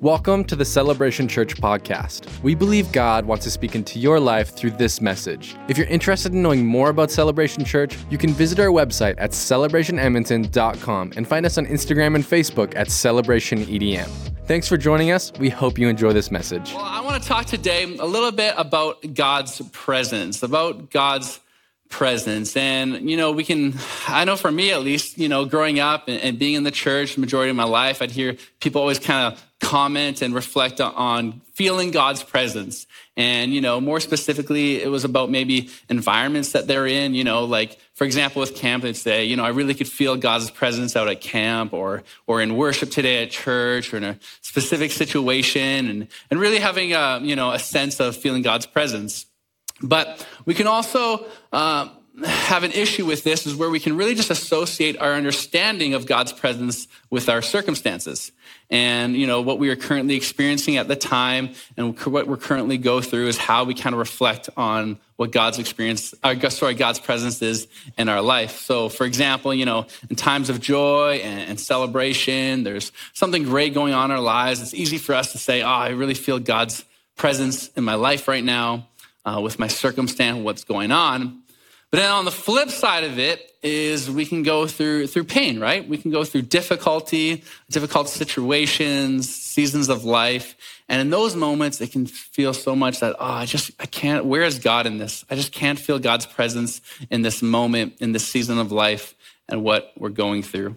Welcome to the Celebration Church podcast. We believe God wants to speak into your life through this message. If you're interested in knowing more about Celebration Church, you can visit our website at celebrationedmonton.com and find us on Instagram and Facebook at celebrationedm. Thanks for joining us. We hope you enjoy this message. Well, I want to talk today a little bit about God's presence, about God's presence. And, you know, we can, I know for me at least, you know, growing up and, and being in the church majority of my life, I'd hear people always kind of comment and reflect on feeling God's presence. And, you know, more specifically, it was about maybe environments that they're in, you know, like, for example, with camp, they'd say, you know, I really could feel God's presence out at camp or, or in worship today at church or in a specific situation and, and really having a, you know, a sense of feeling God's presence. But we can also, uh, have an issue with this is where we can really just associate our understanding of God's presence with our circumstances. And, you know, what we are currently experiencing at the time and what we're currently go through is how we kind of reflect on what God's experience, sorry, God's presence is in our life. So, for example, you know, in times of joy and, and celebration, there's something great going on in our lives. It's easy for us to say, oh, I really feel God's presence in my life right now uh, with my circumstance, what's going on. But then on the flip side of it is we can go through through pain, right? We can go through difficulty, difficult situations, seasons of life. And in those moments, it can feel so much that, oh, I just, I can't, where is God in this? I just can't feel God's presence in this moment, in this season of life and what we're going through.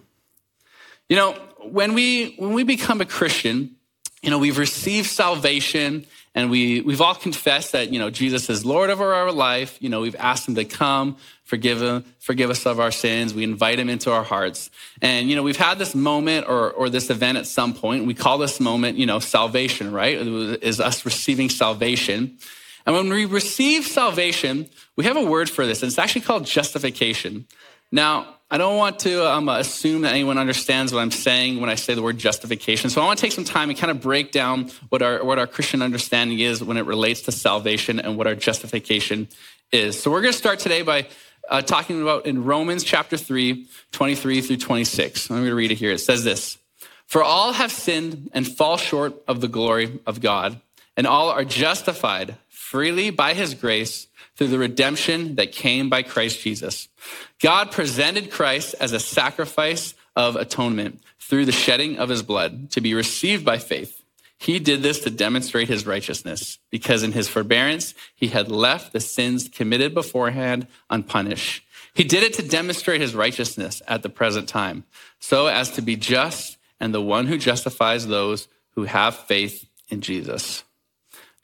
You know, when we, when we become a Christian, you know, we've received salvation and we, we've all confessed that, you know, Jesus is Lord over our life. You know, we've asked him to come, forgive him, forgive us of our sins. We invite him into our hearts. And, you know, we've had this moment or, or this event at some point. We call this moment, you know, salvation, right? Is us receiving salvation. And when we receive salvation, we have a word for this, and it's actually called justification. Now, I don't want to um, assume that anyone understands what I'm saying when I say the word justification. So I want to take some time and kind of break down what our, what our Christian understanding is when it relates to salvation and what our justification is. So we're going to start today by uh, talking about in Romans chapter 3, 23 through 26. I'm going to read it here. It says this For all have sinned and fall short of the glory of God, and all are justified freely by his grace through the redemption that came by Christ Jesus. God presented Christ as a sacrifice of atonement through the shedding of his blood to be received by faith. He did this to demonstrate his righteousness because in his forbearance, he had left the sins committed beforehand unpunished. He did it to demonstrate his righteousness at the present time, so as to be just and the one who justifies those who have faith in Jesus.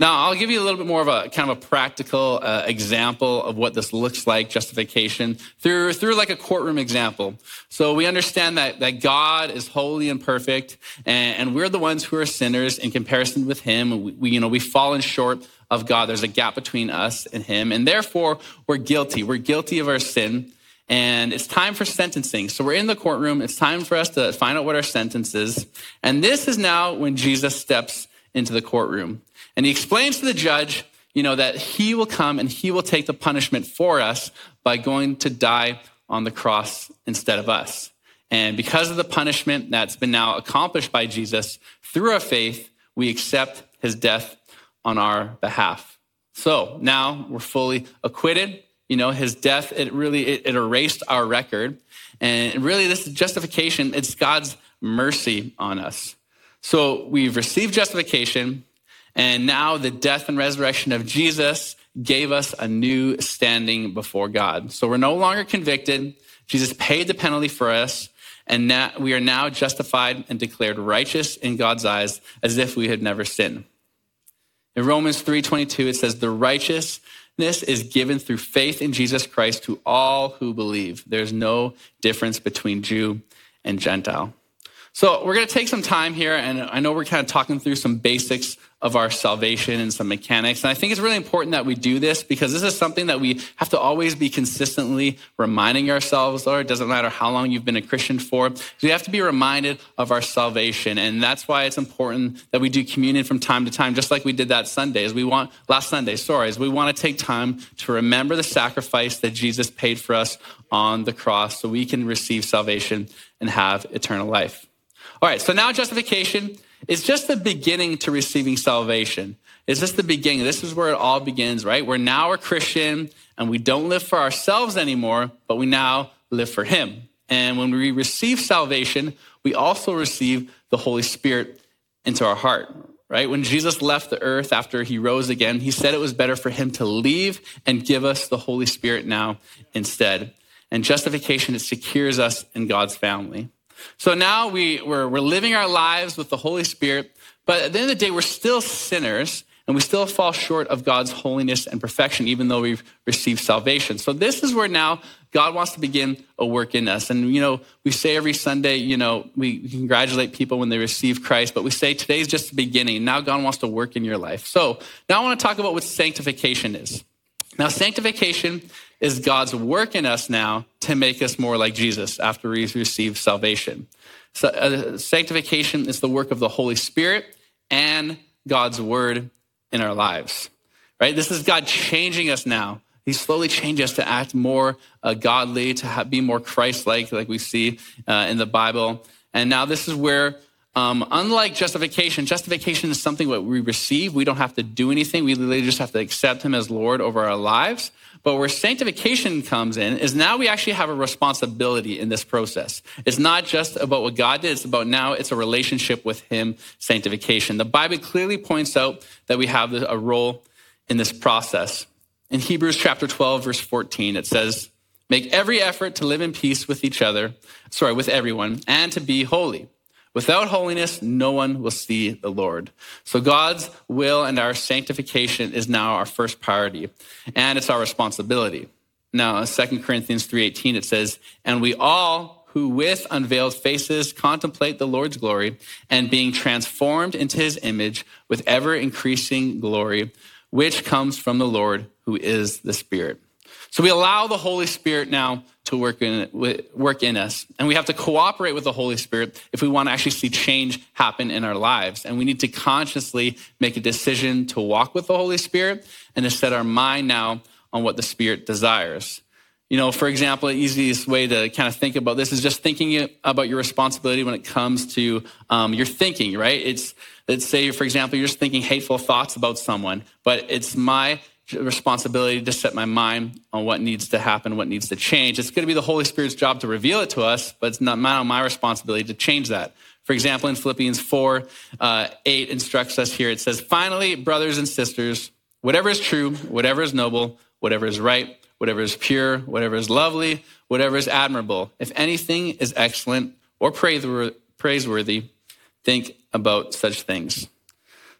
Now, I'll give you a little bit more of a kind of a practical uh, example of what this looks like, justification, through, through like a courtroom example. So we understand that, that God is holy and perfect, and, and we're the ones who are sinners in comparison with Him. We, we, you know, we've fallen short of God. There's a gap between us and Him, and therefore we're guilty. We're guilty of our sin, and it's time for sentencing. So we're in the courtroom. It's time for us to find out what our sentence is. And this is now when Jesus steps into the courtroom. And he explains to the judge, you know, that he will come and he will take the punishment for us by going to die on the cross instead of us. And because of the punishment that's been now accomplished by Jesus through our faith, we accept his death on our behalf. So now we're fully acquitted. You know, his death, it really, it, it erased our record. And really, this justification, it's God's mercy on us. So we've received justification. And now the death and resurrection of Jesus gave us a new standing before God. So we're no longer convicted. Jesus paid the penalty for us. And now we are now justified and declared righteous in God's eyes as if we had never sinned. In Romans 3:22 it says the righteousness is given through faith in Jesus Christ to all who believe. There's no difference between Jew and Gentile. So we're going to take some time here, and I know we're kind of talking through some basics of our salvation and some mechanics. And I think it's really important that we do this because this is something that we have to always be consistently reminding ourselves, or it doesn't matter how long you've been a Christian for. We have to be reminded of our salvation. And that's why it's important that we do communion from time to time, just like we did that Sunday, as we want last Sunday, sorry, as we want to take time to remember the sacrifice that Jesus paid for us on the cross so we can receive salvation and have eternal life. All right, so now justification is just the beginning to receiving salvation. It's just the beginning. This is where it all begins, right? We're now a Christian and we don't live for ourselves anymore, but we now live for Him. And when we receive salvation, we also receive the Holy Spirit into our heart, right? When Jesus left the earth after he rose again, he said it was better for him to leave and give us the Holy Spirit now instead. And justification, it secures us in God's family. So now we, we're, we're living our lives with the Holy Spirit, but at the end of the day, we're still sinners and we still fall short of God's holiness and perfection, even though we've received salvation. So this is where now God wants to begin a work in us. And, you know, we say every Sunday, you know, we congratulate people when they receive Christ, but we say today's just the beginning. Now God wants to work in your life. So now I want to talk about what sanctification is. Now, sanctification is God's work in us now to make us more like Jesus after we receive salvation. So, uh, sanctification is the work of the Holy Spirit and God's word in our lives, right? This is God changing us now. He slowly changes us to act more uh, godly, to have, be more Christ-like, like we see uh, in the Bible. And now this is where, um, unlike justification, justification is something that we receive. We don't have to do anything. We literally just have to accept Him as Lord over our lives. But where sanctification comes in is now we actually have a responsibility in this process. It's not just about what God did, it's about now it's a relationship with Him, sanctification. The Bible clearly points out that we have a role in this process. In Hebrews chapter 12, verse 14, it says, Make every effort to live in peace with each other, sorry, with everyone, and to be holy. Without holiness, no one will see the Lord. So God's will and our sanctification is now our first priority, and it's our responsibility. Now, 2 Corinthians 3:18 it says, "And we all who with unveiled faces contemplate the Lord's glory and being transformed into his image with ever increasing glory, which comes from the Lord who is the Spirit." So we allow the Holy Spirit now to work in, work in us. And we have to cooperate with the Holy Spirit if we want to actually see change happen in our lives. And we need to consciously make a decision to walk with the Holy Spirit and to set our mind now on what the Spirit desires. You know, for example, the easiest way to kind of think about this is just thinking about your responsibility when it comes to um, your thinking, right? It's, let's say, for example, you're just thinking hateful thoughts about someone, but it's my responsibility to set my mind on what needs to happen, what needs to change. It's going to be the Holy Spirit's job to reveal it to us, but it's not my responsibility to change that. For example, in Philippians 4 uh, 8 instructs us here. It says, Finally, brothers and sisters, whatever is true, whatever is noble, whatever is right, whatever is pure, whatever is lovely, whatever is admirable, if anything is excellent or praiseworthy, think about such things.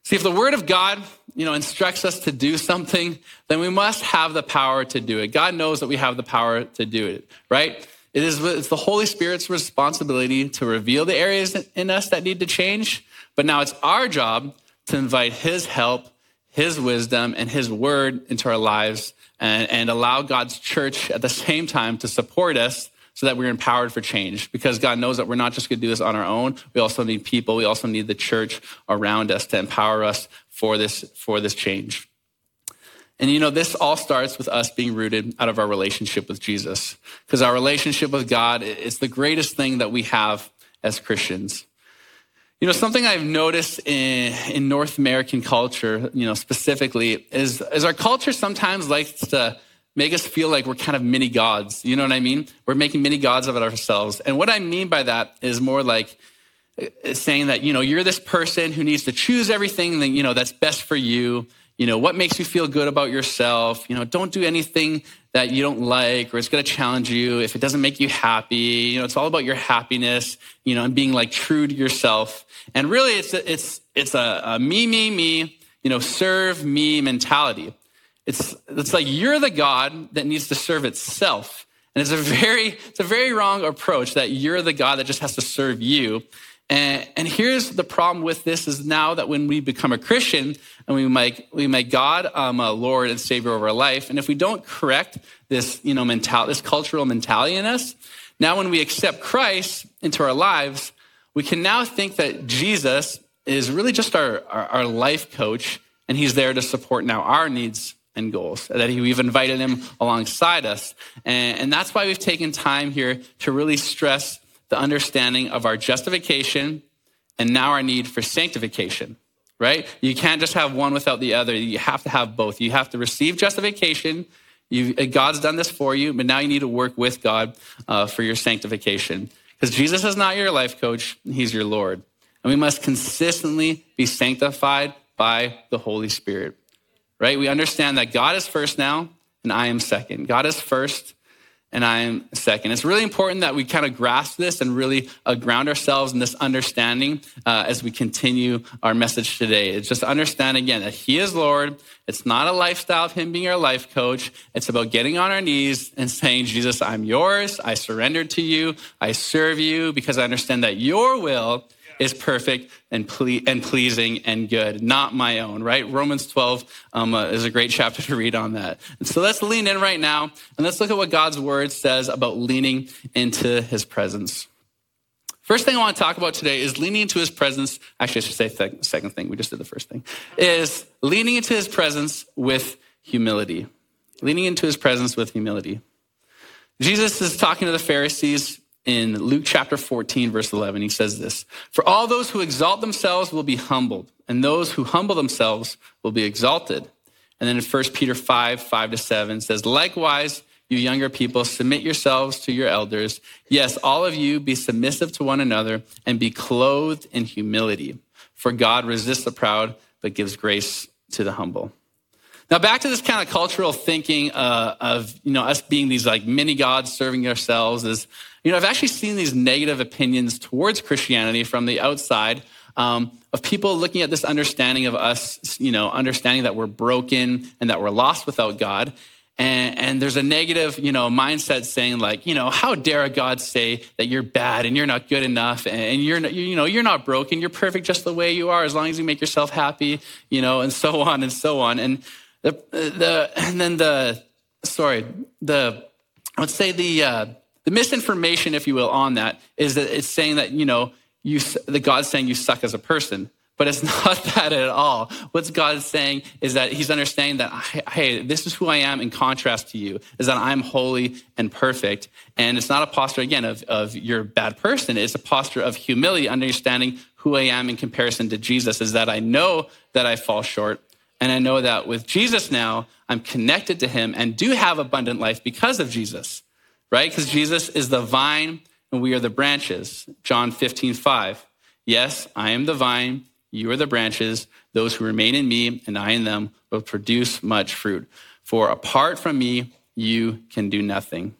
See, if the word of God, you know, instructs us to do something, then we must have the power to do it. God knows that we have the power to do it, right? It is it's the Holy Spirit's responsibility to reveal the areas in us that need to change, but now it's our job to invite his help, his wisdom, and his word into our lives and, and allow God's church at the same time to support us so that we're empowered for change because God knows that we're not just going to do this on our own. We also need people. We also need the church around us to empower us for this, for this change. And you know, this all starts with us being rooted out of our relationship with Jesus because our relationship with God is the greatest thing that we have as Christians. You know, something I've noticed in, in North American culture, you know, specifically is, is our culture sometimes likes to make us feel like we're kind of mini gods. You know what I mean? We're making mini gods of ourselves. And what I mean by that is more like Uh, saying that, you know, you're this person who needs to choose everything that, you know, that's best for you. You know, what makes you feel good about yourself? You know, don't do anything that you don't like or it's going to challenge you if it doesn't make you happy. You know, it's all about your happiness, you know, and being like true to yourself. And really it's a, it's it's a, a me me me, you know, serve me mentality. It's, it's like you're the God that needs to serve itself. And it's a very, it's a very wrong approach that you're the God that just has to serve you. And, and here's the problem with this is now that when we become a Christian and we make, we make God um, a Lord and Savior of our life, and if we don't correct this, you know, mental, this cultural mentality in us, now when we accept Christ into our lives, we can now think that Jesus is really just our, our, our life coach and he's there to support now our needs and goals, that we've invited him alongside us. And, and that's why we've taken time here to really stress the understanding of our justification and now our need for sanctification, right? You can't just have one without the other. You have to have both. You have to receive justification. You, God's done this for you, but now you need to work with God uh, for your sanctification. Because Jesus is not your life coach, He's your Lord. And we must consistently be sanctified by the Holy Spirit, right? We understand that God is first now, and I am second. God is first, and I am second. It's really important that we kind of grasp this and really uh, ground ourselves in this understanding uh, as we continue our message today. It's just understand again that He is Lord. It's not a lifestyle of Him being our life coach. It's about getting on our knees and saying, Jesus, I'm yours. I surrender to you. I serve you because I understand that your will is perfect and, ple- and pleasing and good, not my own, right? Romans 12 um, uh, is a great chapter to read on that. And so let's lean in right now and let's look at what God's word says about leaning into his presence. First thing I want to talk about today is leaning into his presence. Actually, I should say the second thing. We just did the first thing. Is leaning into his presence with humility. Leaning into his presence with humility. Jesus is talking to the Pharisees in Luke chapter 14, verse 11. He says this For all those who exalt themselves will be humbled, and those who humble themselves will be exalted. And then in 1 Peter 5, 5 to 7 says, Likewise, you younger people, submit yourselves to your elders. Yes, all of you be submissive to one another and be clothed in humility. For God resists the proud, but gives grace to the humble. Now, back to this kind of cultural thinking uh, of you know us being these like mini gods serving ourselves is you know I've actually seen these negative opinions towards Christianity from the outside um, of people looking at this understanding of us, you know, understanding that we're broken and that we're lost without God. And, and, there's a negative, you know, mindset saying like, you know, how dare a God say that you're bad and you're not good enough and you're, you know, you're not broken, you're perfect just the way you are as long as you make yourself happy, you know, and so on and so on. And the, the, and then the, sorry, the, let's say the, uh, the misinformation, if you will, on that is that it's saying that, you know, you, the God's saying you suck as a person. But it's not that at all. What God is saying is that He's understanding that, hey, this is who I am in contrast to you, is that I'm holy and perfect. And it's not a posture, again, of, of you're bad person. It's a posture of humility, understanding who I am in comparison to Jesus, is that I know that I fall short. And I know that with Jesus now, I'm connected to him and do have abundant life because of Jesus, right? Because Jesus is the vine and we are the branches. John 15, 5. Yes, I am the vine, you are the branches. Those who remain in me and I in them will produce much fruit. For apart from me, you can do nothing.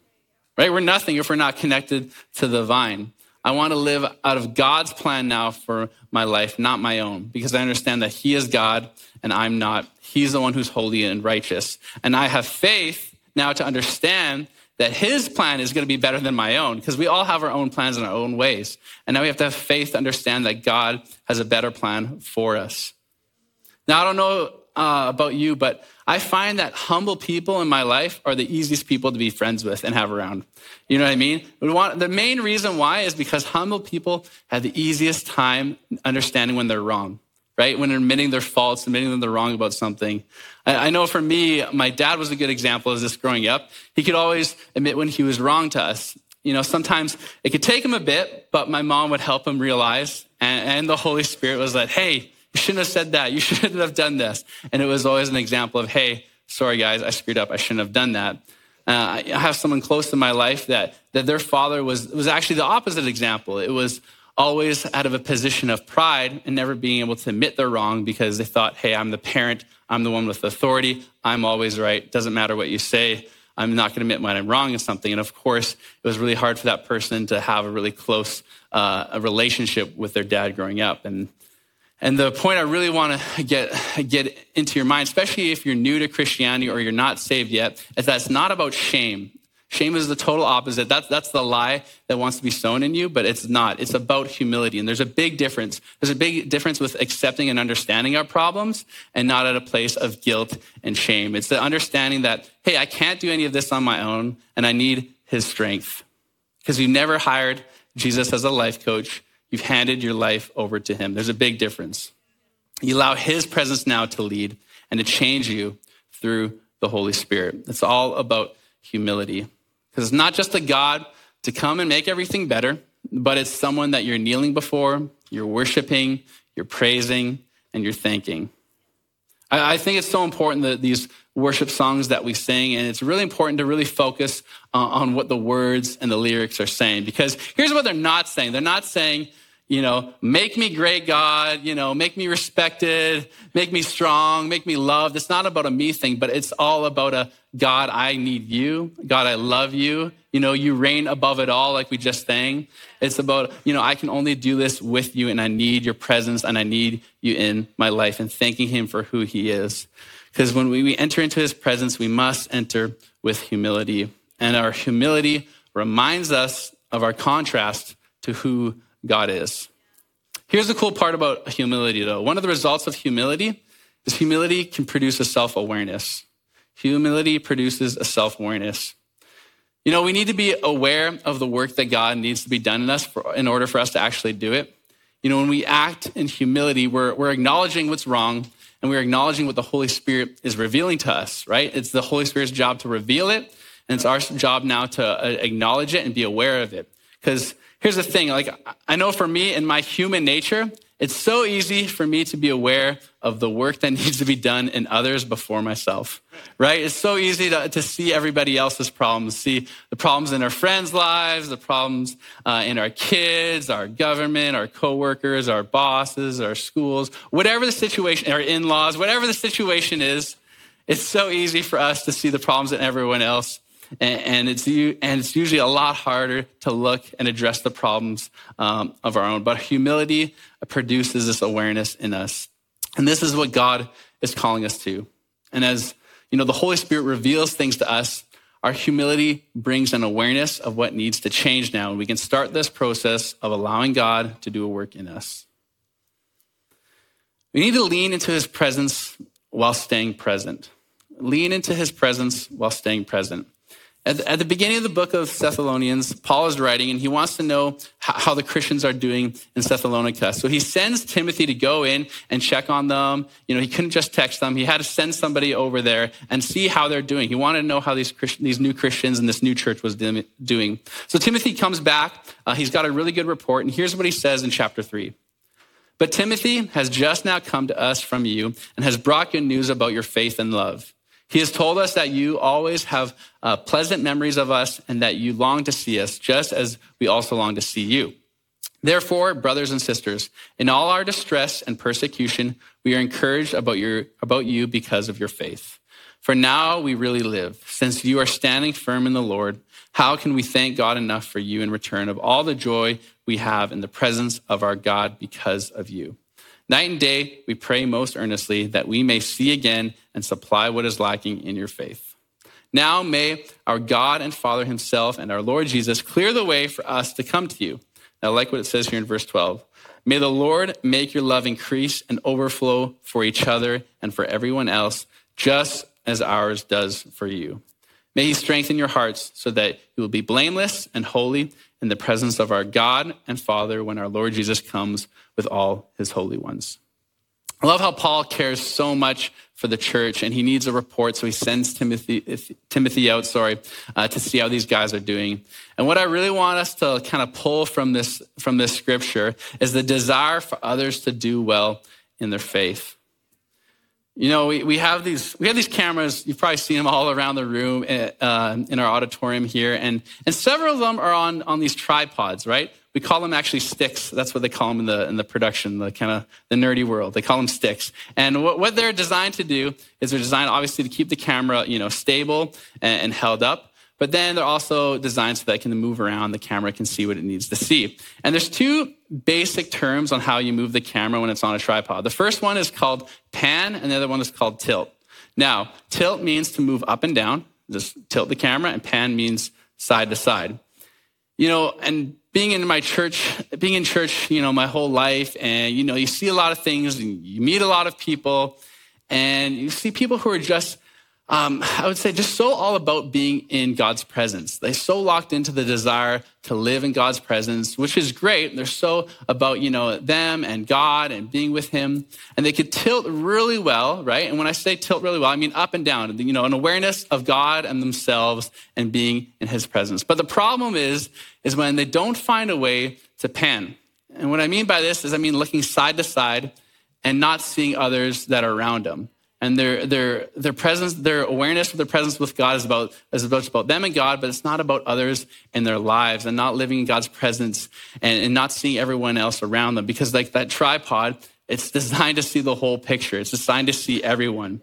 Right? We're nothing if we're not connected to the vine. I want to live out of God's plan now for my life, not my own, because I understand that He is God and I'm not. He's the one who's holy and righteous. And I have faith now to understand that His plan is going to be better than my own, because we all have our own plans in our own ways. And now we have to have faith to understand that God has a better plan for us. Now, I don't know uh, about you, but I find that humble people in my life are the easiest people to be friends with and have around. You know what I mean? Want, the main reason why is because humble people have the easiest time understanding when they're wrong, right? When admitting their faults, admitting that they're wrong about something. I, I know for me, my dad was a good example of this growing up. He could always admit when he was wrong to us. You know, sometimes it could take him a bit, but my mom would help him realize, and, and the Holy Spirit was like, hey, you shouldn't have said that. You shouldn't have done this. And it was always an example of, hey, sorry guys, I screwed up. I shouldn't have done that. Uh, I have someone close to my life that, that their father was, was actually the opposite example. It was always out of a position of pride and never being able to admit they're wrong because they thought, hey, I'm the parent. I'm the one with authority. I'm always right. Doesn't matter what you say. I'm not going to admit when I'm wrong in something. And of course, it was really hard for that person to have a really close uh, a relationship with their dad growing up. And and the point I really want to get, get into your mind, especially if you're new to Christianity or you're not saved yet, is that it's not about shame. Shame is the total opposite. That's, that's the lie that wants to be sown in you, but it's not. It's about humility. And there's a big difference. There's a big difference with accepting and understanding our problems and not at a place of guilt and shame. It's the understanding that, hey, I can't do any of this on my own and I need his strength. Because we've never hired Jesus as a life coach. You've handed your life over to Him. There's a big difference. You allow His presence now to lead and to change you through the Holy Spirit. It's all about humility. Because it's not just a God to come and make everything better, but it's someone that you're kneeling before, you're worshiping, you're praising, and you're thanking. I, think it's so important that these worship songs that we sing, and it's really important to really focus uh, on what the words and the lyrics are saying. Because here's what they're not saying they're not saying, you know, make me great, God, you know, make me respected, make me strong, make me loved. It's not about a me thing, but it's all about a God, I need you. God, I love you. You know, you reign above it all, like we just sang. It's about, you know, I can only do this with you, and I need your presence, and I need you in my life, and thanking Him for who He is. Because when we, enter into His presence, we must enter with humility. And our humility reminds us of our contrast to who God is. Here's the cool part about humility, though. One of the results of humility is humility can produce a self awareness. Humility produces a self awareness. You know, we need to be aware of the work that God needs to be done in us for, in order for us to actually do it. You know, when we act in humility, we're, we're acknowledging what's wrong and we're acknowledging what the Holy Spirit is revealing to us, right? It's the Holy Spirit's job to reveal it, and it's our job now to uh, acknowledge it and be aware of it. Because here's the thing like i know for me in my human nature it's so easy for me to be aware of the work that needs to be done in others before myself right? It's so easy to, to see everybody else's problems see the problems in our friends lives the problems uh, in our kids our government our coworkers our bosses our schools whatever the situation our in-laws whatever the situation is it's so easy for us to see the problems in everyone else and, it's, and it's usually a lot harder to look and address the problems um, of our own. But humility produces this awareness in us. And this is what God is calling us to. And as you know, the Holy Spirit reveals things to us, our humility brings an awareness of what needs to change now. And we can start this process of allowing God to do a work in us. We need to lean into his presence while staying present. Lean into his presence while staying present. At, at, the beginning of the book of Thessalonians, Paul is writing and he wants to know how, how, the Christians are doing in Thessalonica. So he sends Timothy to go in and check on them. You know, he couldn't just text them. He had to send somebody over there and see how they're doing. He wanted to know how these, these new Christians and this new church was doing. So Timothy comes back. Uh, he's got a really good report. And here's what he says in chapter three. But Timothy has just now come to us from you and has brought good news about your faith and love. He has told us that you always have uh, pleasant memories of us and that you long to see us, just as we also long to see you. Therefore, brothers and sisters, in all our distress and persecution, we are encouraged about, your, about you because of your faith. For now we really live. Since you are standing firm in the Lord, how can we thank God enough for you in return of all the joy we have in the presence of our God because of you? Night and day, we pray most earnestly that we may see again and supply what is lacking in your faith. Now may our God and Father Himself and our Lord Jesus clear the way for us to come to you. Now, like what it says here in verse 12. May the Lord make your love increase and overflow for each other and for everyone else, just as ours does for you. May He strengthen your hearts so that you will be blameless and holy in the presence of our God and Father when our Lord Jesus comes with all his holy ones. I love how Paul cares so much for the church and he needs a report, so he sends Timothy, Timothy out, sorry, uh, to see how these guys are doing. And what I really want us to kind of pull from this, from this scripture is the desire for others to do well in their faith. You know, we, we have these we have these cameras. You've probably seen them all around the room eh, uh, in our auditorium here, and and several of them are on on these tripods, right? We call them actually sticks. That's what they call them in the in the production, the kind of the nerdy world. They call them sticks. And what, what they're designed to do is they're designed obviously to keep the camera, you know, stable and, and held up. But then they're also designed so that it can move around. The camera can see what it needs to see. And there's two basic terms on how you move the camera when it's on a tripod. The first one is called pan, and the other one is called tilt. Now, tilt means to move up and down, just tilt the camera, and pan means side to side. You know, and being in my church, being in church, you know, my whole life, and you know, you see a lot of things, and you meet a lot of people, and you see people who are just um, I would say just so all about being in God's presence. They're so locked into the desire to live in God's presence, which is great. They're so about, you know, them and God and being with Him. And they could tilt really well, right? And when I say tilt really well, I mean up and down, you know, an awareness of God and themselves and being in His presence. But the problem is, is when they don't find a way to pan. And what I mean by this is I mean looking side to side and not seeing others that are around them. And their, their, their presence, their awareness of their presence with God is about, is about, about them and God, but it's not about others and their lives and not living in God's presence and, and not seeing everyone else around them. Because like that tripod, it's designed to see the whole picture. It's designed to see everyone.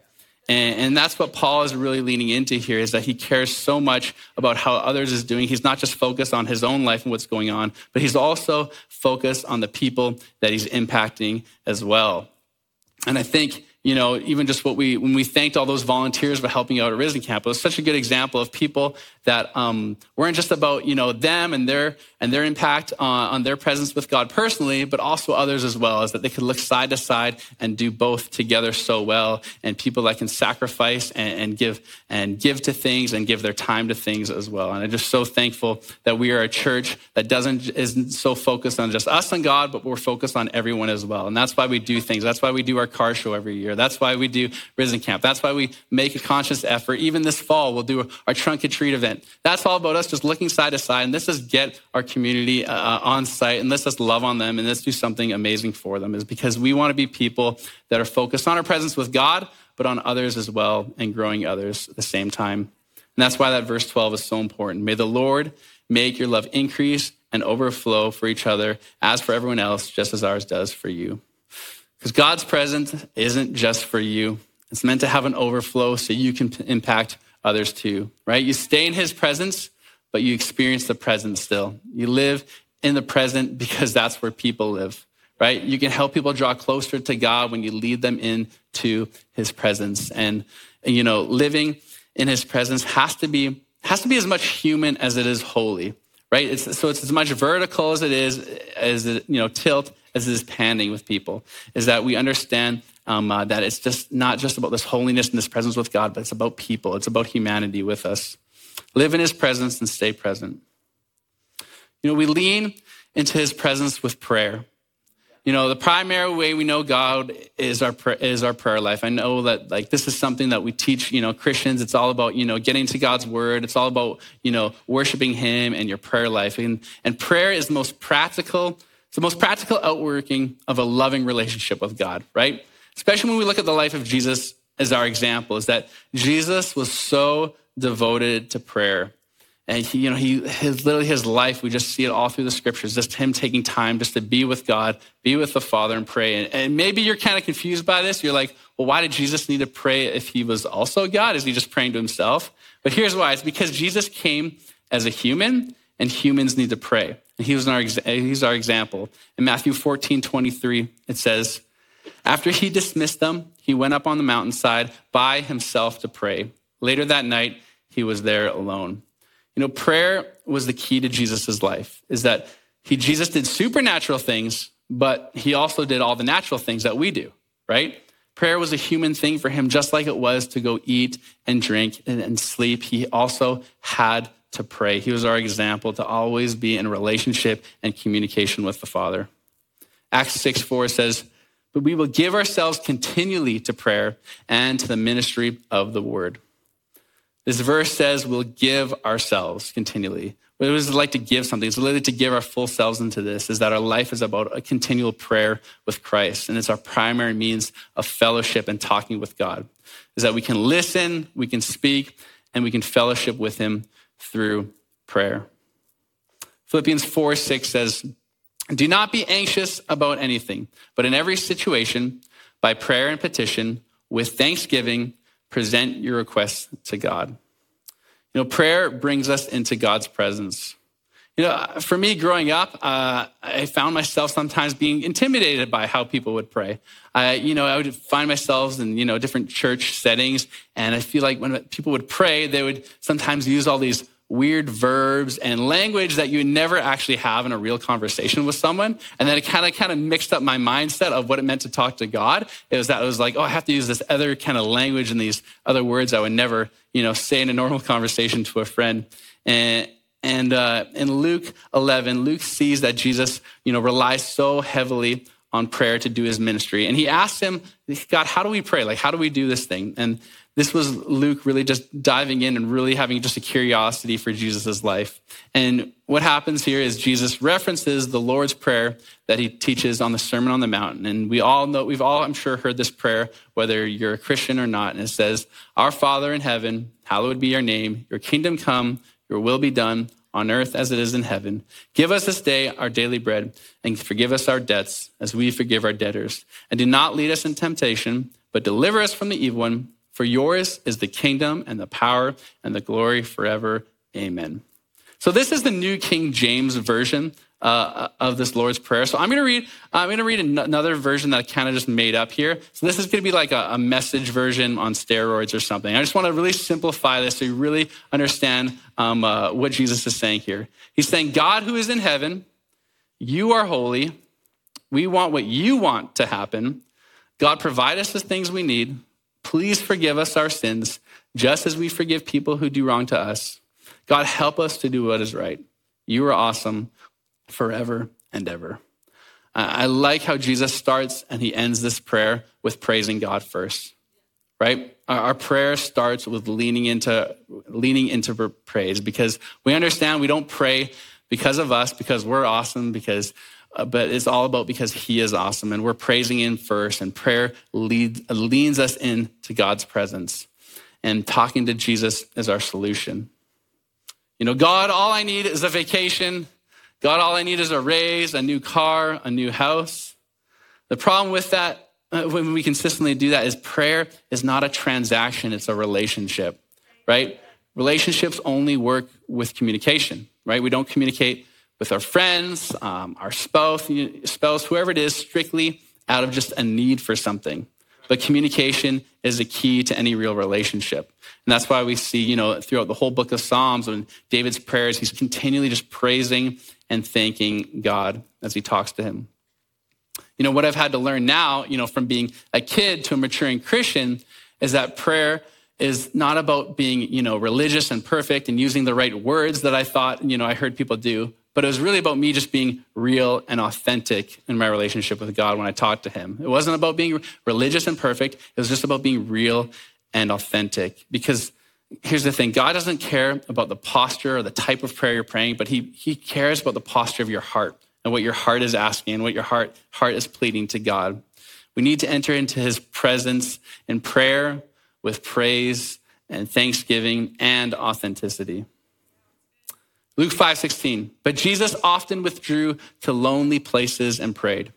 And, and, that's what Paul is really leaning into here is that he cares so much about how others is doing. He's not just focused on his own life and what's going on, but he's also focused on the people that he's impacting as well. And I think you know, even just what we, when we thanked all those volunteers for helping out at Risen Camp, it was such a good example of people that um, weren't just about, you know, them and their, and their impact on, on, their presence with God personally, but also others as well, is that they could look side to side and do both together so well. And people that can sacrifice and, and give, and give to things and give their time to things as well. And I'm just so thankful that we are a church that doesn't, isn't so focused on just us and God, but we're focused on everyone as well. And that's why we do things. That's why we do our car show every year. That's why we do Risen Camp. That's why we make a conscious effort. Even this fall, we'll do our trunk and treat event. That's all about us just looking side to side. And this is get our community uh, uh, on site and let's just love on them and let's do something amazing for them is because we want to be people that are focused on our presence with God, but on others as well and growing others at the same time. And that's why that verse 12 is so important. May the Lord make your love increase and overflow for each other as for everyone else, just as ours does for you. Because God's presence isn't just for you, it's meant to have an overflow so you can impact others too, right? You stay in his presence, but you experience the present still. You live in the present because that's where people live, right? You can help people draw closer to God when you lead them into his presence. And, you know, living in his presence has to be, has to be as much human as it is holy, right? It's, so it's as much vertical as it is, as it, you know, tilt as it is panning with people, is that we understand um, uh, that it's just not just about this holiness and this presence with God, but it's about people. It's about humanity with us. Live in his presence and stay present. You know, we lean into his presence with prayer. You know, the primary way we know God is our is our prayer life. I know that like this is something that we teach, you know, Christians. It's all about, you know, getting to God's word. It's all about, you know, worshiping him and your prayer life. And and prayer is the most practical, it's the most practical outworking of a loving relationship with God, right? Especially when we look at the life of Jesus as our example, is that Jesus was so devoted to prayer. And he, you know, he, his, literally his life, we just see it all through the scriptures, just him taking time just to be with God, be with the Father and pray. And, and maybe you're kind of confused by this. You're like, well, why did Jesus need to pray if he was also God? Is he just praying to himself? But here's why. It's because Jesus came as a human and humans need to pray. And he was our, he's our example. In Matthew 14, 23, it says, after he dismissed them, he went up on the mountainside by himself to pray. Later that night, he was there alone. You know, prayer was the key to Jesus' life, is that he, Jesus did supernatural things, but he also did all the natural things that we do, right? Prayer was a human thing for him, just like it was to go eat and drink and, and sleep. He also had to pray. He was our example to always be in relationship and communication with the Father. Acts 6 4 says, But we will give ourselves continually to prayer and to the ministry of the word. This verse says we'll give ourselves continually. What it was like to give something? It's literally to give our full selves into this, is that our life is about a continual prayer with Christ. And it's our primary means of fellowship and talking with God. Is that we can listen, we can speak, and we can fellowship with Him through prayer. Philippians 4 6 says, Do not be anxious about anything, but in every situation, by prayer and petition, with thanksgiving, present your requests to God. You know, prayer brings us into God's presence. You know, for me growing up, uh, I found myself sometimes being intimidated by how people would pray. I, you know, I would find myself in, you know, different church settings, and I feel like when people would pray, they would sometimes use all these weird verbs and language that you never actually have in a real conversation with someone. And then it kind of kind of mixed up my mindset of what it meant to talk to God. It was that it was like, oh, I have to use this other kind of language and these other words I would never, you know, say in a normal conversation to a friend. And and uh, in Luke 11, Luke sees that Jesus, you know, relies so heavily on prayer to do his ministry. And he asks him, God, how do we pray? Like, how do we do this thing? And this was Luke really just diving in and really having just a curiosity for Jesus' life. And what happens here is Jesus references the Lord's Prayer that he teaches on the Sermon on the Mountain. And we all know, we've all, I'm sure, heard this prayer, whether you're a Christian or not. And it says, Our Father in heaven, hallowed be your name, your kingdom come, your will be done on earth as it is in heaven. Give us this day our daily bread and forgive us our debts as we forgive our debtors. And do not lead us in temptation, but deliver us from the evil one. For yours is the kingdom and the power and the glory forever. Amen. So this is the New King James version uh, of this Lord's Prayer. So I'm going to read. I'm going to read another version that I kind of just made up here. So this is going to be like a, a, message version on steroids or something. I just want to really simplify this so you really understand um, uh, what Jesus is saying here. He's saying, "God who is in heaven, you are holy. We want what you want to happen. God, provide us the things we need. Please forgive us our sins, just as we forgive people who do wrong to us. God, help us to do what is right. You are awesome forever and ever. I like how Jesus starts and he ends this prayer with praising God first, right? Our prayer starts with leaning into, leaning into praise because we understand we don't pray because of us, because we're awesome, because uh, but it's all about because he is awesome and we're praising him first and prayer lead, leans us into god's presence and talking to jesus is our solution you know god all i need is a vacation god all i need is a raise a new car a new house the problem with that uh, when we consistently do that is prayer is not a transaction it's a relationship right relationships only work with communication right we don't communicate with our friends, um, our spouse, spouse, whoever it is, strictly out of just a need for something. But communication is a key to any real relationship. And that's why we see, you know, throughout the whole book of Psalms, when David's prayers, he's continually just praising and thanking God as he talks to him. You know, what I've had to learn now, you know, from being a kid to a maturing Christian is that prayer is not about being, you know, religious and perfect and using the right words that I thought, you know, I heard people do, but it was really about me just being real and authentic in my relationship with God when I talked to Him. It wasn't about being religious and perfect, it was just about being real and authentic. Because here's the thing God doesn't care about the posture or the type of prayer you're praying, but He, he cares about the posture of your heart and what your heart is asking and what your heart, heart is pleading to God. We need to enter into His presence in prayer with praise and thanksgiving and authenticity. Luke 5 16. But Jesus often withdrew to lonely places and prayed.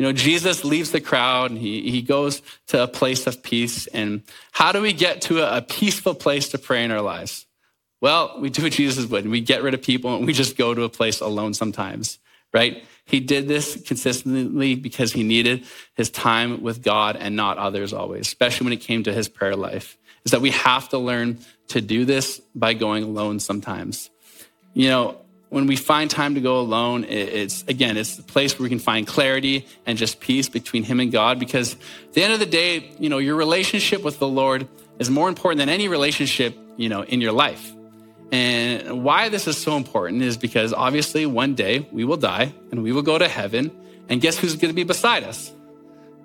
You know, Jesus leaves the crowd and he, he goes to a place of peace. And how do we get to a, a peaceful place to pray in our lives? Well, we do what Jesus would. We get rid of people and we just go to a place alone sometimes, right? He did this consistently because he needed his time with God and not others always, especially when it came to his prayer life. Is that we have to learn to do this by going alone sometimes you know, when we find time to go alone, it's again, it's the place where we can find clarity and just peace between Him and God. Because at the end of the day, you know, your relationship with the Lord is more important than any relationship, you know, in your life. And why this is so important is because obviously one day we will die and we will go to heaven. And guess who's going to be beside us?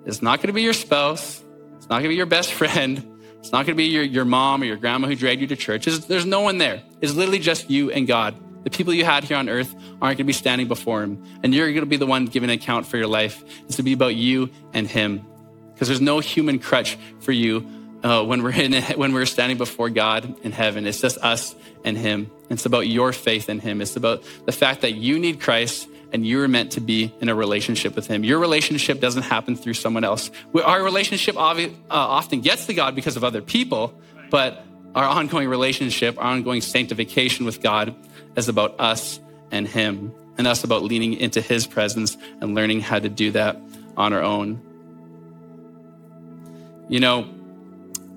It's not going to be your spouse. It's not going to be your best friend. It's not going to be your, your mom or your grandma who dragged you to church. It's, there's no one there. It's literally just you and God. The people you had here on earth aren't going to be standing before Him. And you're going to be the one giving an account for your life. It's to be about you and Him. Because there's no human crutch for you uh, when, we're in, when we're standing before God in heaven. It's just us and Him. It's about your faith in Him. It's about the fact that you need Christ and you're meant to be in a relationship with Him. Your relationship doesn't happen through someone else. Our relationship uh, often gets to God because of other people, but our ongoing relationship, our ongoing sanctification with God is about us and Him, and us about leaning into His presence and learning how to do that on our own. You know,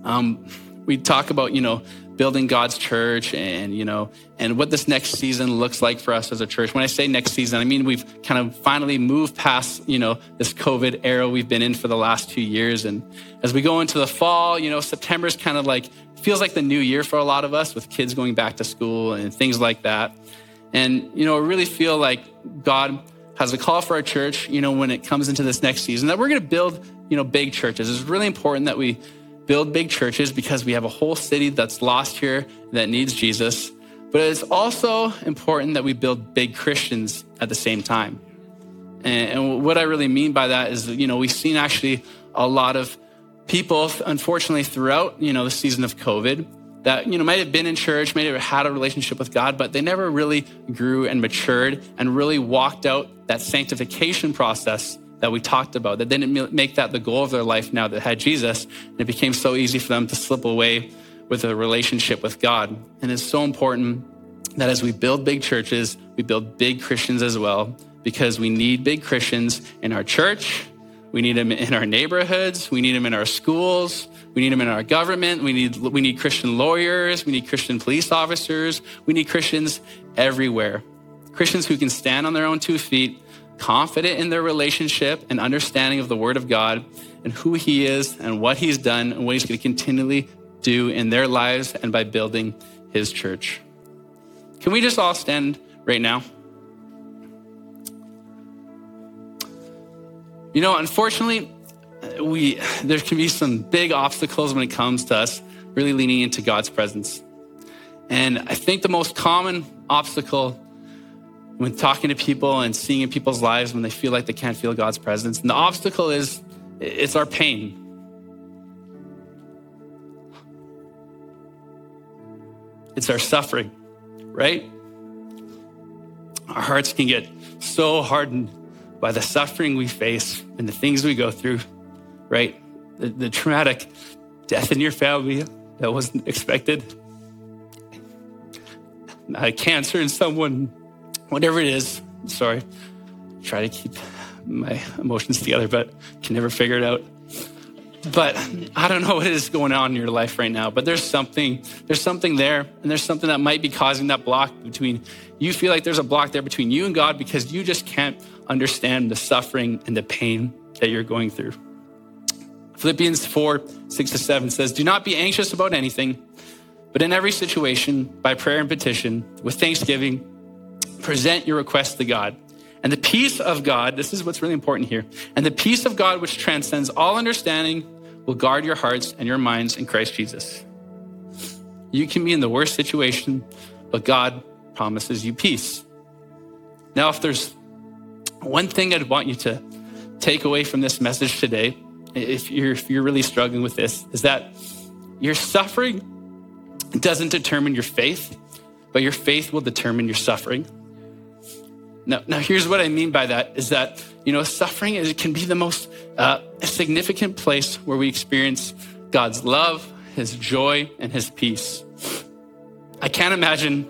um, we talk about, you know, building God's church and, you know, and what this next season looks like for us as a church. When I say next season, I mean we've kind of finally moved past, you know, this COVID era we've been in for the last two years. And as we go into the fall, you know, September's kind of like, feels like the new year for a lot of us with kids going back to school and things like that. And, you know, I really feel like God has a call for our church, you know, when it comes into this next season that we're going to build, you know, big churches. It's really important that we build big churches because we have a whole city that's lost here that needs Jesus. But it's also important that we build big Christians at the same time. And, what I really mean by that is, you know, we've seen actually a lot of people, unfortunately, throughout, you know, the season of COVID that, you know, might have been in church, might have had a relationship with God, but they never really grew and matured and really walked out that sanctification process that we talked about, that didn't make that the goal of their life now that had Jesus. And it became so easy for them to slip away with a relationship with God. And it's so important that as we build big churches, we build big Christians as well, because we need big Christians in our church. We need them in our neighborhoods. We need them in our schools. We need them in our government. We need, we need Christian lawyers. We need Christian police officers. We need Christians everywhere. Christians who can stand on their own two feet, confident in their relationship and understanding of the Word of God and who He is and what He's done and what He's going to continually do in their lives and by building His church. Can we just all stand right now? You know, unfortunately, we there can be some big obstacles when it comes to us really leaning into God's presence. And I think the most common obstacle when talking to people and seeing in people's lives when they feel like they can't feel God's presence, and the obstacle is it's our pain. It's our suffering, right? Our hearts can get so hardened by the suffering we face and the things we go through, right? The, the traumatic death in your family that wasn't expected, uh, cancer in someone, whatever it is. Sorry, try to keep my emotions together, but can never figure it out. But I don't know what is going on in your life right now, but there's something, there's something there, and there's something that might be causing that block between you feel like there's a block there between you and God because you just can't understand the suffering and the pain that you're going through. Philippians 4, 6 to 7 says, Do not be anxious about anything, but in every situation, by prayer and petition, with thanksgiving, present your requests to God. And the peace of God, this is what's really important here, and the peace of God, which transcends all understanding, will guard your hearts and your minds in Christ Jesus. You can be in the worst situation, but God promises you peace. Now, if there's one thing I'd want you to take away from this message today, if you're, if you're really struggling with this, is that your suffering doesn't determine your faith, but your faith will determine your suffering. Now, now here's what I mean by that is that, you know, suffering is, can be the most uh, significant place where we experience God's love, his joy, and his peace. I can't imagine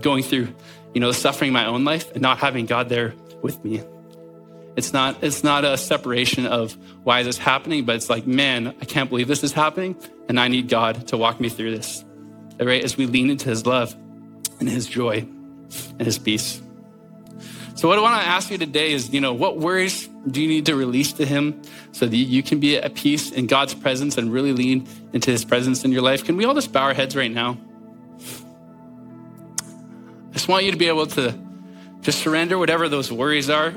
going through, you know, suffering in my own life and not having God there with me. It's not, it's not a separation of why is this happening, but it's like, man, I can't believe this is happening, and I need God to walk me through this. Right? As we lean into his love and his joy and his peace. So what I want to ask you today is, you know, what worries do you need to release to him so that you can be at peace in God's presence and really lean into his presence in your life? Can we all just bow our heads right now? I just want you to be able to just surrender whatever those worries are,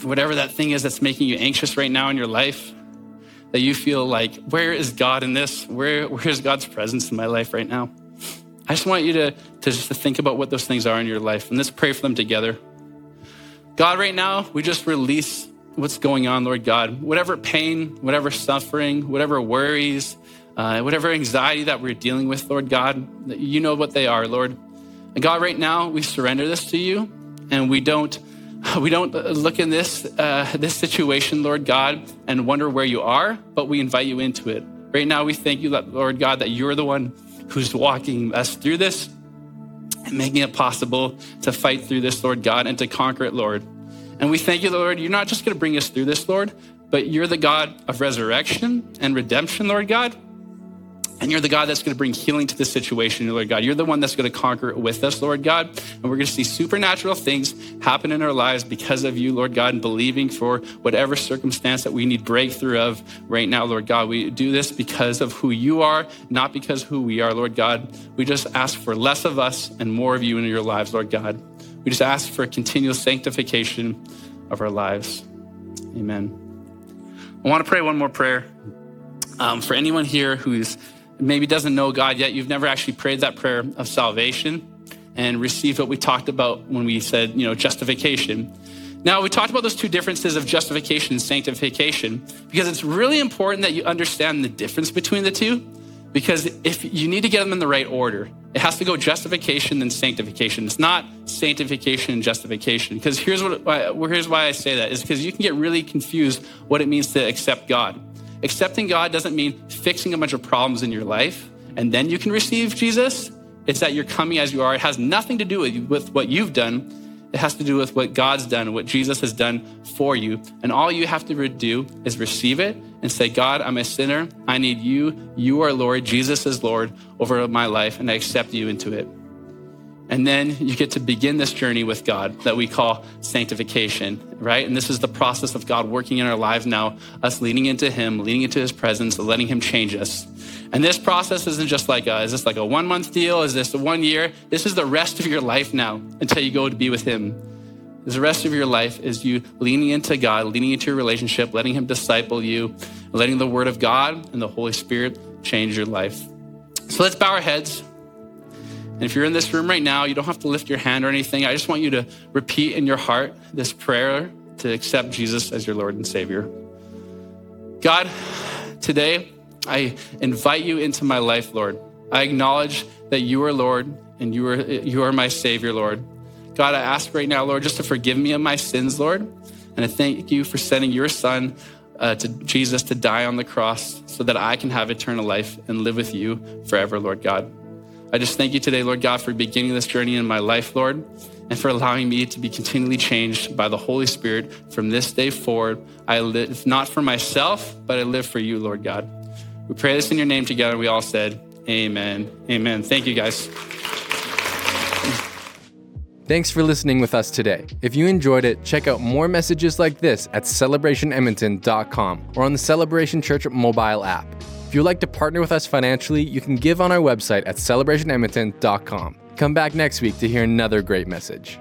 whatever that thing is that's making you anxious right now in your life, that you feel like, where is God in this? Where, where is God's presence in my life right now? I just want you to, to just to think about what those things are in your life and let's pray for them together. God, right now, we just release what's going on, Lord God. Whatever pain, whatever suffering, whatever worries, uh, whatever anxiety that we're dealing with, Lord God, you know what they are, Lord. And God, right now, we surrender this to you and we don't we don't look in this uh, this situation, Lord God, and wonder where you are, but we invite you into it. Right now, we thank you, Lord God, that you're the one who's walking us through this and making it possible to fight through this, Lord God, and to conquer it, Lord. And we thank you, Lord. You're not just going to bring us through this, Lord, but you're the God of resurrection and redemption, Lord God. And you're the God that's going to bring healing to this situation, Lord God. You're the one that's going to conquer it with us, Lord God. And we're going to see supernatural things happen in our lives because of you, Lord God, and believing for whatever circumstance that we need breakthrough of right now, Lord God. We do this because of who you are, not because who we are, Lord God. We just ask for less of us and more of you in your lives, Lord God. We just ask for a continual sanctification of our lives. Amen. I want to pray one more prayer. Um, for anyone here who's maybe doesn't know God yet, you've never actually prayed that prayer of salvation and received what we talked about when we said, you know, justification. Now, we talked about those two differences of justification and sanctification because it's really important that you understand the difference between the two. Because if you need to get them in the right order, it has to go justification then sanctification. It's not sanctification and justification. Because here's what here's why I say that is because you can get really confused what it means to accept God. Accepting God doesn't mean fixing a bunch of problems in your life and then you can receive Jesus. It's that you're coming as you are. It has nothing to do with, with what you've done. It has to do with what God's done, what Jesus has done for you. And all you have to do is receive it and say, God, I'm a sinner. I need you. You are Lord. Jesus is Lord over my life, and I accept you into it. And then you get to begin this journey with God that we call sanctification, right? And this is the process of God working in our lives now, us leaning into Him, leaning into His presence, letting Him change us. And this process isn't just like a, is this like a one month deal? Is this a one year? This is the rest of your life now until you go to be with Him. The rest of your life is you leaning into God, leaning into your relationship, letting Him disciple you, letting the Word of God and the Holy Spirit change your life. So let's bow our heads. And if you're in this room right now, you don't have to lift your hand or anything. I just want you to repeat in your heart this prayer to accept Jesus as your Lord and Savior. God, today, I invite you into my life, Lord. I acknowledge that you are Lord and you are, you are my Savior, Lord. God, I ask right now, Lord, just to forgive me of my sins, Lord. And I thank you for sending your Son uh, to Jesus to die on the cross so that I can have eternal life and live with you forever, Lord God. I just thank you today, Lord God, for beginning this journey in my life, Lord, and for allowing me to be continually changed by the Holy Spirit from this day forward. I live not for myself, but I live for you, Lord God. We pray this in your name together. We all said, Amen. Amen. Thank you, guys. Thanks for listening with us today. If you enjoyed it, check out more messages like this at celebrationedmonton.com or on the Celebration Church mobile app. If you'd like to partner with us financially, you can give on our website at celebrationedmonton.com. Come back next week to hear another great message.